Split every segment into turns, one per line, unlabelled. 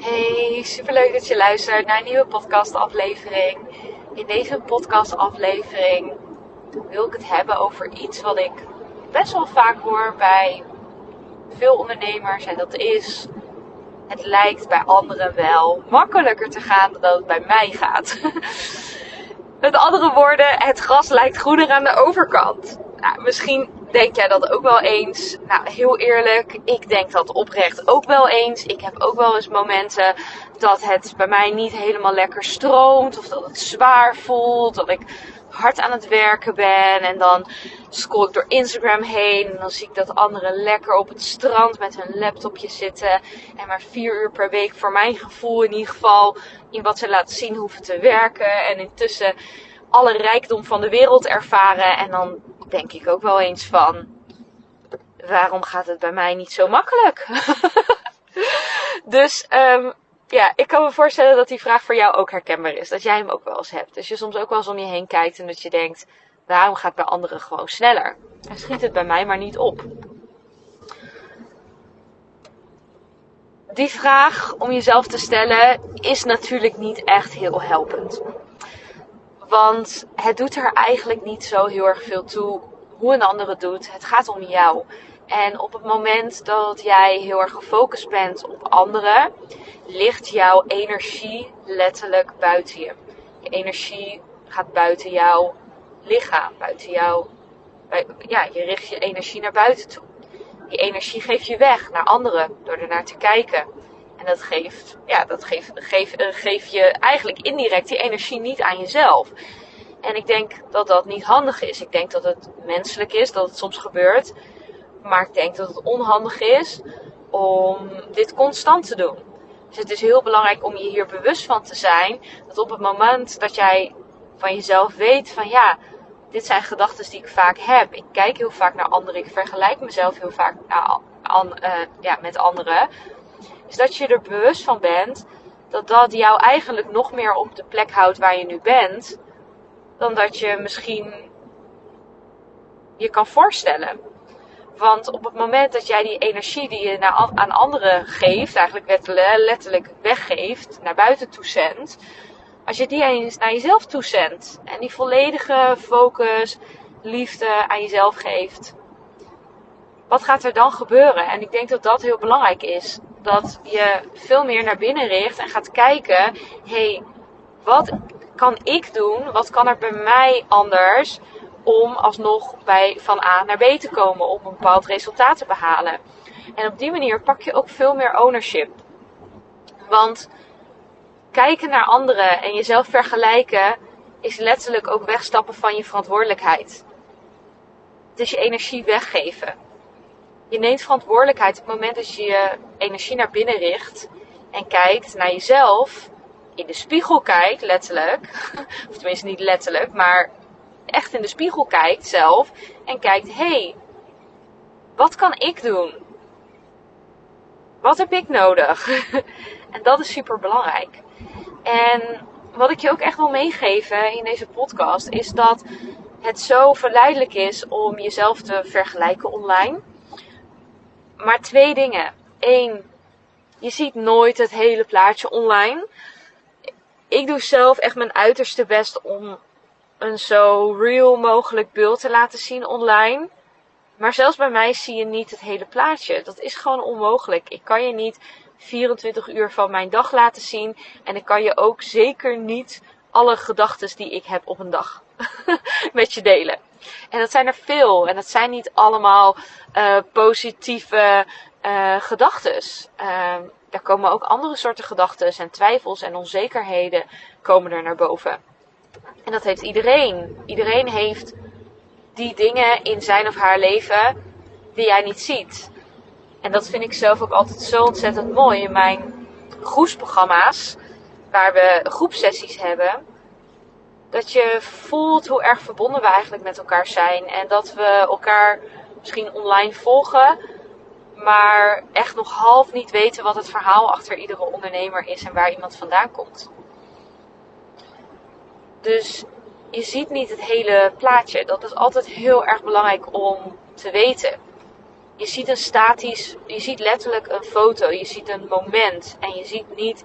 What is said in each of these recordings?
Hey, superleuk dat je luistert naar een nieuwe podcastaflevering. In deze podcastaflevering wil ik het hebben over iets wat ik best wel vaak hoor bij veel ondernemers. En dat is, het lijkt bij anderen wel makkelijker te gaan dan het bij mij gaat. Met andere woorden, het gras lijkt groener aan de overkant. Nou, misschien denk jij dat ook wel eens? Nou, heel eerlijk, ik denk dat oprecht ook wel eens. Ik heb ook wel eens momenten dat het bij mij niet helemaal lekker stroomt. Of dat het zwaar voelt. Dat ik hard aan het werken ben. En dan scroll ik door Instagram heen. En dan zie ik dat anderen lekker op het strand met hun laptopje zitten. En maar vier uur per week, voor mijn gevoel in ieder geval, in wat ze laten zien hoeven te werken. En intussen alle rijkdom van de wereld ervaren. En dan denk ik ook wel eens van, waarom gaat het bij mij niet zo makkelijk? dus um, ja, ik kan me voorstellen dat die vraag voor jou ook herkenbaar is. Dat jij hem ook wel eens hebt. Dus je soms ook wel eens om je heen kijkt en dat je denkt, waarom gaat bij anderen gewoon sneller? En schiet het bij mij maar niet op. Die vraag om jezelf te stellen is natuurlijk niet echt heel helpend. Want het doet er eigenlijk niet zo heel erg veel toe hoe een ander het doet. Het gaat om jou. En op het moment dat jij heel erg gefocust bent op anderen, ligt jouw energie letterlijk buiten je. Je energie gaat buiten jouw lichaam, buiten jou. Ja, je richt je energie naar buiten toe. Die energie geef je weg naar anderen door er naar te kijken. En dat geeft, ja, dat geeft, geef, geef je eigenlijk indirect die energie niet aan jezelf. En ik denk dat dat niet handig is. Ik denk dat het menselijk is, dat het soms gebeurt. Maar ik denk dat het onhandig is om dit constant te doen. Dus het is heel belangrijk om je hier bewust van te zijn. Dat op het moment dat jij van jezelf weet van ja, dit zijn gedachten die ik vaak heb. Ik kijk heel vaak naar anderen. Ik vergelijk mezelf heel vaak aan, uh, ja, met anderen. Is dat je er bewust van bent dat dat jou eigenlijk nog meer op de plek houdt waar je nu bent dan dat je misschien je kan voorstellen. Want op het moment dat jij die energie die je aan anderen geeft, eigenlijk letterlijk weggeeft, naar buiten toezendt, als je die eens naar jezelf toezendt en die volledige focus, liefde aan jezelf geeft, wat gaat er dan gebeuren? En ik denk dat dat heel belangrijk is. Dat je veel meer naar binnen richt en gaat kijken, hey, wat kan ik doen? Wat kan er bij mij anders om alsnog bij van A naar B te komen om een bepaald resultaat te behalen? En op die manier pak je ook veel meer ownership. Want kijken naar anderen en jezelf vergelijken is letterlijk ook wegstappen van je verantwoordelijkheid. Het is je energie weggeven. Je neemt verantwoordelijkheid op het moment dat je je energie naar binnen richt en kijkt naar jezelf in de spiegel kijkt, letterlijk, of tenminste niet letterlijk, maar echt in de spiegel kijkt zelf en kijkt: hé, hey, wat kan ik doen? Wat heb ik nodig? en dat is super belangrijk. En wat ik je ook echt wil meegeven in deze podcast is dat het zo verleidelijk is om jezelf te vergelijken online. Maar twee dingen. Eén, je ziet nooit het hele plaatje online ik doe zelf echt mijn uiterste best om een zo real mogelijk beeld te laten zien online. Maar zelfs bij mij zie je niet het hele plaatje. Dat is gewoon onmogelijk. Ik kan je niet 24 uur van mijn dag laten zien. En ik kan je ook zeker niet alle gedachten die ik heb op een dag met je delen. En dat zijn er veel. En dat zijn niet allemaal uh, positieve uh, gedachten. Uh, daar komen ook andere soorten gedachten en twijfels en onzekerheden komen er naar boven. En dat heeft iedereen. Iedereen heeft die dingen in zijn of haar leven die jij niet ziet. En dat vind ik zelf ook altijd zo ontzettend mooi in mijn groepsprogramma's, waar we groepsessies hebben. Dat je voelt hoe erg verbonden we eigenlijk met elkaar zijn. En dat we elkaar misschien online volgen, maar echt nog half niet weten wat het verhaal achter iedere ondernemer is en waar iemand vandaan komt. Dus je ziet niet het hele plaatje. Dat is altijd heel erg belangrijk om te weten. je ziet een statisch, je ziet letterlijk een foto, je ziet een moment en je ziet niet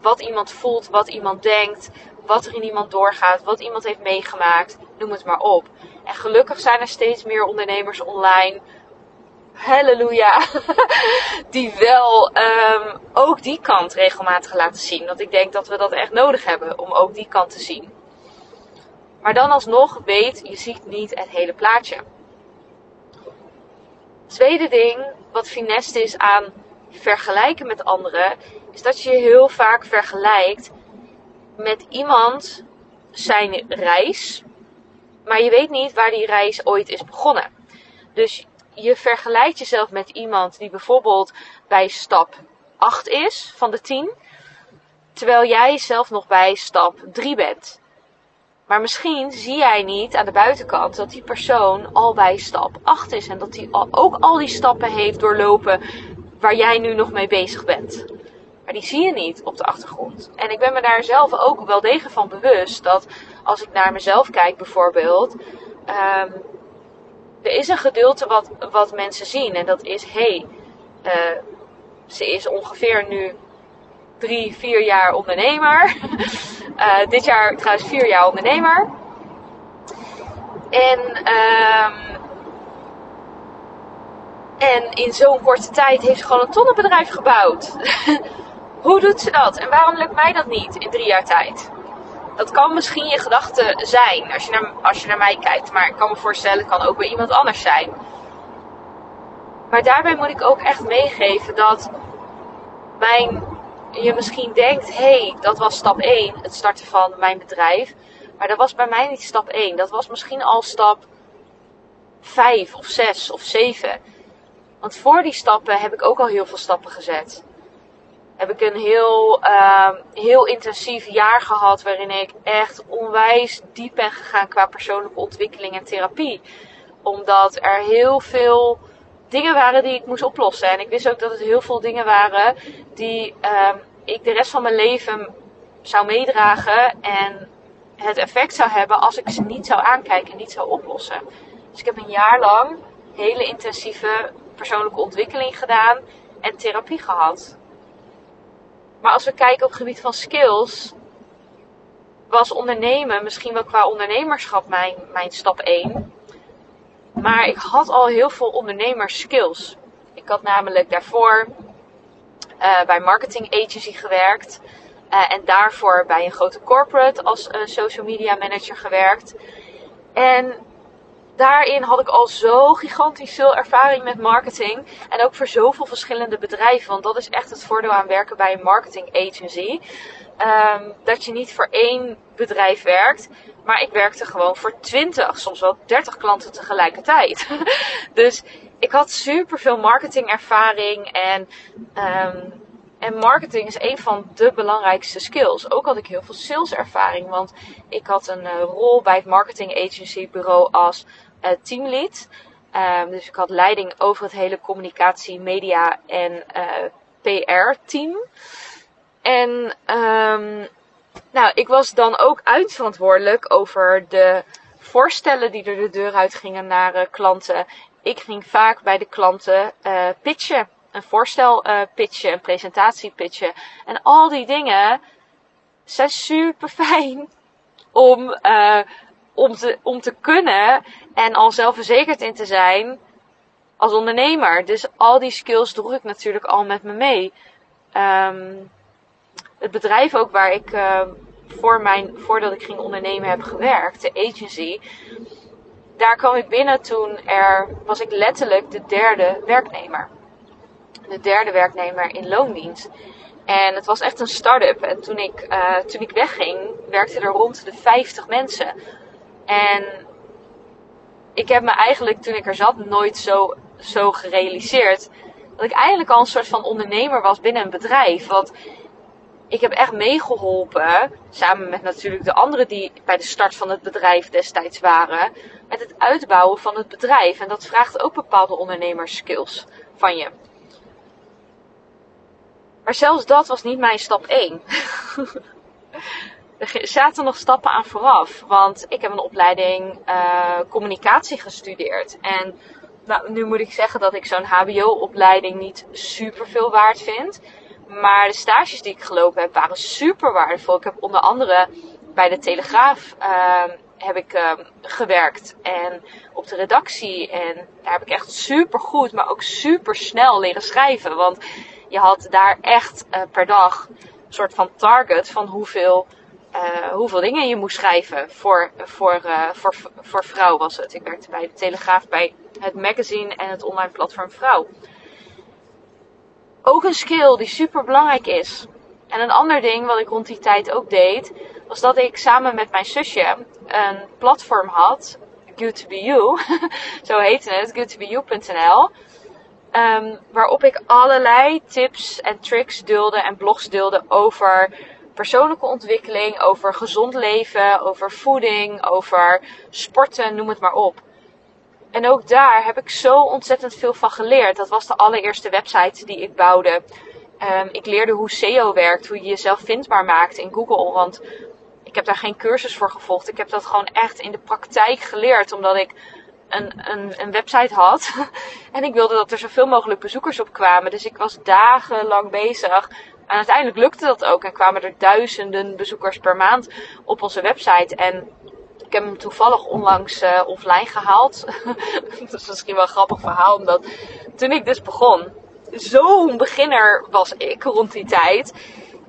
wat iemand voelt, wat iemand denkt, wat er in iemand doorgaat, wat iemand heeft meegemaakt, noem het maar op. En gelukkig zijn er steeds meer ondernemers online, halleluja, die wel um, ook die kant regelmatig laten zien. Want ik denk dat we dat echt nodig hebben om ook die kant te zien. Maar dan alsnog weet, je ziet niet het hele plaatje. Tweede ding wat finest is aan vergelijken met anderen, is dat je je heel vaak vergelijkt met iemand zijn reis, maar je weet niet waar die reis ooit is begonnen. Dus je vergelijkt jezelf met iemand die bijvoorbeeld bij stap 8 is van de 10, terwijl jij zelf nog bij stap 3 bent. Maar misschien zie jij niet aan de buitenkant dat die persoon al bij stap 8 is en dat hij ook al die stappen heeft doorlopen waar jij nu nog mee bezig bent. Maar die zie je niet op de achtergrond. En ik ben me daar zelf ook wel degelijk van bewust dat als ik naar mezelf kijk bijvoorbeeld, um, er is een gedeelte wat, wat mensen zien en dat is, hé, hey, uh, ze is ongeveer nu drie, vier jaar ondernemer. uh, dit jaar trouwens vier jaar ondernemer. En, um, en in zo'n korte tijd heeft ze gewoon een tonnenbedrijf gebouwd. Hoe doet ze dat? En waarom lukt mij dat niet in drie jaar tijd? Dat kan misschien je gedachte zijn als je, naar, als je naar mij kijkt. Maar ik kan me voorstellen, het kan ook bij iemand anders zijn. Maar daarbij moet ik ook echt meegeven dat mijn je misschien denkt, hé, hey, dat was stap 1, het starten van mijn bedrijf. Maar dat was bij mij niet stap 1. Dat was misschien al stap 5 of 6 of 7. Want voor die stappen heb ik ook al heel veel stappen gezet. Heb ik een heel, uh, heel intensief jaar gehad waarin ik echt onwijs diep ben gegaan qua persoonlijke ontwikkeling en therapie. Omdat er heel veel dingen waren die ik moest oplossen. En ik wist ook dat het heel veel dingen waren die um, ik de rest van mijn leven zou meedragen. En het effect zou hebben als ik ze niet zou aankijken en niet zou oplossen. Dus ik heb een jaar lang hele intensieve persoonlijke ontwikkeling gedaan en therapie gehad. Maar als we kijken op het gebied van skills, was ondernemen misschien wel qua ondernemerschap mijn, mijn stap 1. Maar ik had al heel veel ondernemerskills. Ik had namelijk daarvoor uh, bij marketing agency gewerkt. Uh, en daarvoor bij een grote corporate als social media manager gewerkt. En daarin had ik al zo gigantisch veel ervaring met marketing. En ook voor zoveel verschillende bedrijven. Want dat is echt het voordeel aan werken bij een marketing agency. Um, dat je niet voor één bedrijf werkt. Maar ik werkte gewoon voor 20, soms wel 30 klanten tegelijkertijd. dus ik had super veel marketingervaring. En, um, en marketing is een van de belangrijkste skills. Ook had ik heel veel saleservaring. Want ik had een uh, rol bij het marketing agency bureau als uh, teamlead. Um, dus ik had leiding over het hele communicatie, media en uh, PR team. En um, nou, ik was dan ook eindverantwoordelijk over de voorstellen die er de deur uit gingen naar klanten. Ik ging vaak bij de klanten pitchen. Een voorstel uh, pitchen, een presentatie pitchen. En al die dingen zijn super fijn om, uh, om, te, om te kunnen en al zelfverzekerd in te zijn als ondernemer. Dus al die skills droeg ik natuurlijk al met me mee. Um, het bedrijf ook waar ik uh, voor mijn, voordat ik ging ondernemen heb gewerkt, de agency. Daar kwam ik binnen toen er, was ik letterlijk de derde werknemer. De derde werknemer in loondienst. En het was echt een start-up. En toen ik, uh, toen ik wegging, werkten er rond de 50 mensen. En ik heb me eigenlijk, toen ik er zat, nooit zo, zo gerealiseerd. Dat ik eigenlijk al een soort van ondernemer was binnen een bedrijf. Want ik heb echt meegeholpen, samen met natuurlijk de anderen die bij de start van het bedrijf destijds waren, met het uitbouwen van het bedrijf. En dat vraagt ook bepaalde ondernemerskills van je. Maar zelfs dat was niet mijn stap 1. er zaten nog stappen aan vooraf. Want ik heb een opleiding uh, communicatie gestudeerd. En nou, nu moet ik zeggen dat ik zo'n HBO-opleiding niet super veel waard vind. Maar de stages die ik gelopen heb waren super waardevol. Ik heb onder andere bij de Telegraaf uh, heb ik uh, gewerkt en op de redactie. En daar heb ik echt super goed, maar ook super snel leren schrijven. Want je had daar echt uh, per dag een soort van target van hoeveel, uh, hoeveel dingen je moest schrijven. Voor, voor, uh, voor, voor Vrouw was het. Ik werkte bij de Telegraaf bij het magazine en het online platform Vrouw. Ook een skill die super belangrijk is. En een ander ding wat ik rond die tijd ook deed, was dat ik samen met mijn zusje een platform had, Good to Be You, zo heette het, goodtobeyou.nl, um, waarop ik allerlei tips en tricks deelde en blogs deelde over persoonlijke ontwikkeling, over gezond leven, over voeding, over sporten, noem het maar op. En ook daar heb ik zo ontzettend veel van geleerd. Dat was de allereerste website die ik bouwde. Um, ik leerde hoe SEO werkt, hoe je jezelf vindbaar maakt in Google. Want ik heb daar geen cursus voor gevolgd. Ik heb dat gewoon echt in de praktijk geleerd. Omdat ik een, een, een website had. en ik wilde dat er zoveel mogelijk bezoekers op kwamen. Dus ik was dagenlang bezig. En uiteindelijk lukte dat ook. En kwamen er duizenden bezoekers per maand op onze website. En ik heb hem toevallig onlangs uh, offline gehaald. dat is misschien wel een grappig verhaal. Omdat toen ik dus begon. Zo'n beginner was ik rond die tijd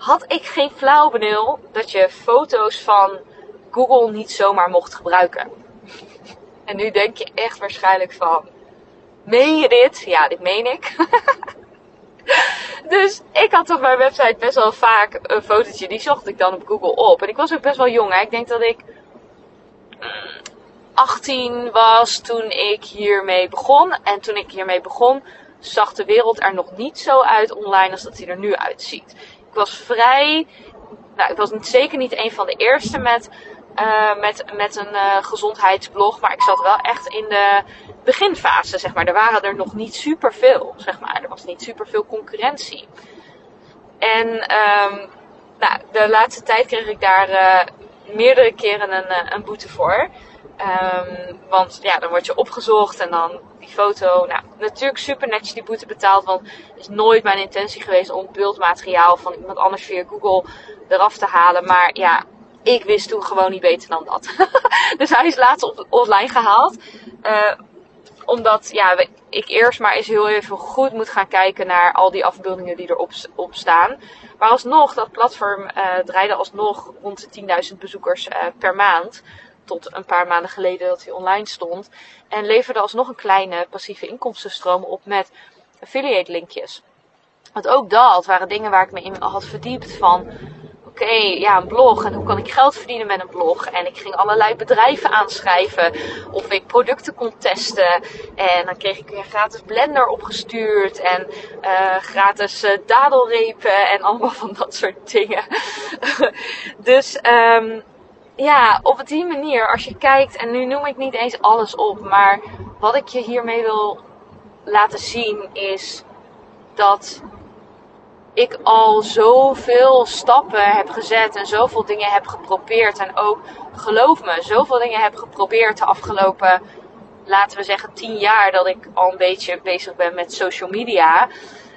had ik geen flauw benul dat je foto's van Google niet zomaar mocht gebruiken. En nu denk je echt waarschijnlijk van, meen je dit? Ja, dit meen ik. dus ik had op mijn website best wel vaak een fotootje, die zocht ik dan op Google op. En ik was ook best wel jong, hè? ik denk dat ik 18 was toen ik hiermee begon. En toen ik hiermee begon, zag de wereld er nog niet zo uit online als dat hij er nu uitziet ik was vrij. Nou, ik was zeker niet een van de eerste met, uh, met, met een uh, gezondheidsblog. Maar ik zat wel echt in de beginfase, zeg maar. Er waren er nog niet super veel, zeg maar. Er was niet super veel concurrentie. En um, nou, de laatste tijd kreeg ik daar uh, meerdere keren een, een boete voor. Um, want ja, dan word je opgezocht en dan die foto. Nou, natuurlijk super netjes die boete betaald. Want het is nooit mijn intentie geweest om beeldmateriaal van iemand anders via Google eraf te halen. Maar ja, ik wist toen gewoon niet beter dan dat. dus hij is laatst online gehaald. Uh, omdat ja, ik eerst maar eens heel even goed moet gaan kijken naar al die afbeeldingen die erop op staan. Maar alsnog, dat platform uh, draaide alsnog rond de 10.000 bezoekers uh, per maand tot een paar maanden geleden dat hij online stond. En leverde alsnog een kleine passieve inkomstenstroom op met affiliate linkjes. Want ook dat waren dingen waar ik me in had verdiept van oké, ja, een blog. En hoe kan ik geld verdienen met een blog? En ik ging allerlei bedrijven aanschrijven. Of ik producten kon testen. En dan kreeg ik een gratis blender opgestuurd. En uh, gratis uh, dadelrepen. En allemaal van dat soort dingen. dus um, ja, op die manier, als je kijkt, en nu noem ik niet eens alles op, maar wat ik je hiermee wil laten zien is dat ik al zoveel stappen heb gezet en zoveel dingen heb geprobeerd. En ook, geloof me, zoveel dingen heb geprobeerd de afgelopen, laten we zeggen, tien jaar dat ik al een beetje bezig ben met social media.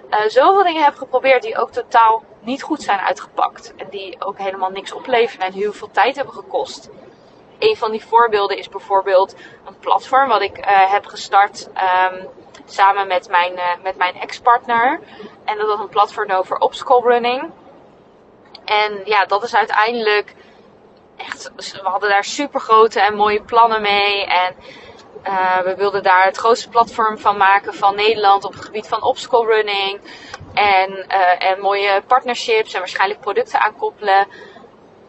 Uh, zoveel dingen heb geprobeerd die ook totaal niet goed zijn uitgepakt. En die ook helemaal niks opleveren en heel veel tijd hebben gekost. Een van die voorbeelden is bijvoorbeeld een platform wat ik uh, heb gestart um, samen met mijn, uh, met mijn ex-partner. En dat was een platform over obstacle running. En ja, dat is uiteindelijk echt. We hadden daar super grote en mooie plannen mee. En uh, we wilden daar het grootste platform van maken van Nederland op het gebied van obstacle running. En, uh, en mooie partnerships en waarschijnlijk producten aankoppelen.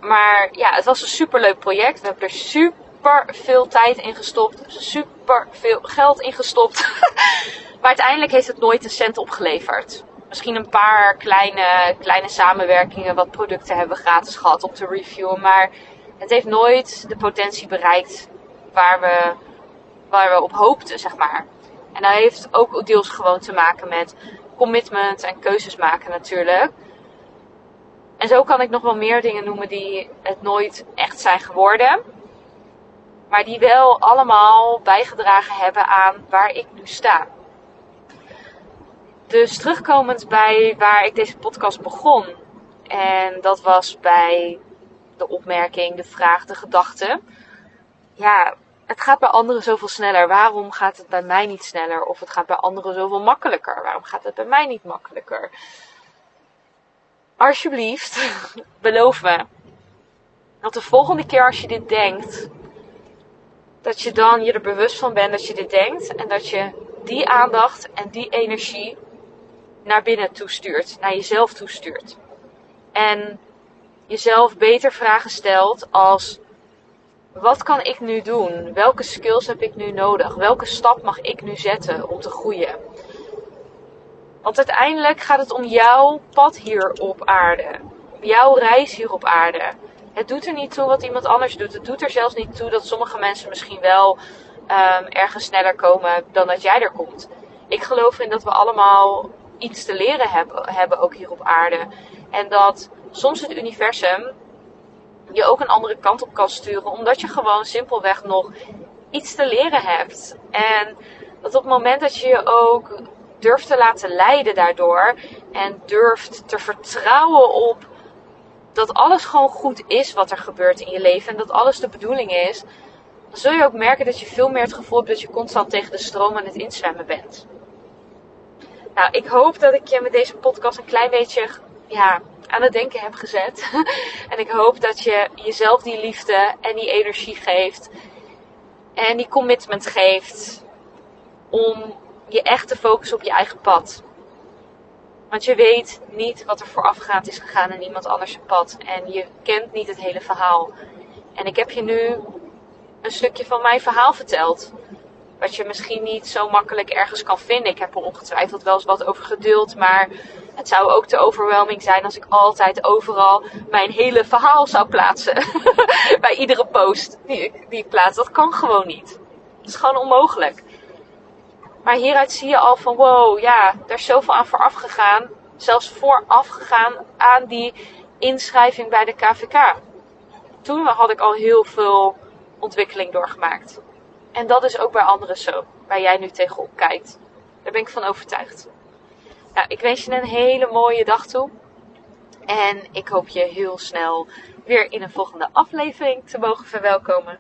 Maar ja, het was een super leuk project. We hebben er super veel tijd in gestopt. Super veel geld in gestopt. maar uiteindelijk heeft het nooit een cent opgeleverd. Misschien een paar kleine, kleine samenwerkingen, wat producten hebben we gratis gehad op te reviewen. Maar het heeft nooit de potentie bereikt waar we, waar we op hoopten, zeg maar. En dat heeft ook deels gewoon te maken met commitment en keuzes maken natuurlijk. En zo kan ik nog wel meer dingen noemen die het nooit echt zijn geworden. Maar die wel allemaal bijgedragen hebben aan waar ik nu sta. Dus terugkomend bij waar ik deze podcast begon. En dat was bij de opmerking, de vraag, de gedachte. Ja, het gaat bij anderen zoveel sneller. Waarom gaat het bij mij niet sneller? Of het gaat bij anderen zoveel makkelijker. Waarom gaat het bij mij niet makkelijker? Alsjeblieft, beloof me. Dat de volgende keer als je dit denkt, dat je dan je er bewust van bent dat je dit denkt. En dat je die aandacht en die energie naar binnen toestuurt, naar jezelf toestuurt. En jezelf beter vragen stelt als: wat kan ik nu doen? Welke skills heb ik nu nodig? Welke stap mag ik nu zetten om te groeien? Want uiteindelijk gaat het om jouw pad hier op aarde. Jouw reis hier op aarde. Het doet er niet toe wat iemand anders doet. Het doet er zelfs niet toe dat sommige mensen misschien wel um, ergens sneller komen dan dat jij er komt. Ik geloof in dat we allemaal iets te leren hebben, hebben ook hier op aarde. En dat soms het universum je ook een andere kant op kan sturen, omdat je gewoon simpelweg nog iets te leren hebt. En dat op het moment dat je je ook durft te laten leiden daardoor en durft te vertrouwen op dat alles gewoon goed is wat er gebeurt in je leven en dat alles de bedoeling is, dan zul je ook merken dat je veel meer het gevoel hebt dat je constant tegen de stroom aan het inzwemmen bent. Nou, ik hoop dat ik je met deze podcast een klein beetje ja, aan het denken heb gezet. en ik hoop dat je jezelf die liefde en die energie geeft. En die commitment geeft om je echt te focussen op je eigen pad. Want je weet niet wat er voorafgaand is gegaan in iemand anders pad. En je kent niet het hele verhaal. En ik heb je nu een stukje van mijn verhaal verteld. Wat je misschien niet zo makkelijk ergens kan vinden. Ik heb er ongetwijfeld wel eens wat over geduld. Maar het zou ook te overwhelming zijn als ik altijd overal mijn hele verhaal zou plaatsen. Bij iedere post die ik, die ik plaats. Dat kan gewoon niet. Dat is gewoon onmogelijk. Maar hieruit zie je al van wow, ja, er is zoveel aan vooraf gegaan. Zelfs vooraf gegaan aan die inschrijving bij de KVK. Toen had ik al heel veel ontwikkeling doorgemaakt. En dat is ook bij anderen zo, waar jij nu tegenop kijkt. Daar ben ik van overtuigd. Nou, ik wens je een hele mooie dag toe. En ik hoop je heel snel weer in een volgende aflevering te mogen verwelkomen.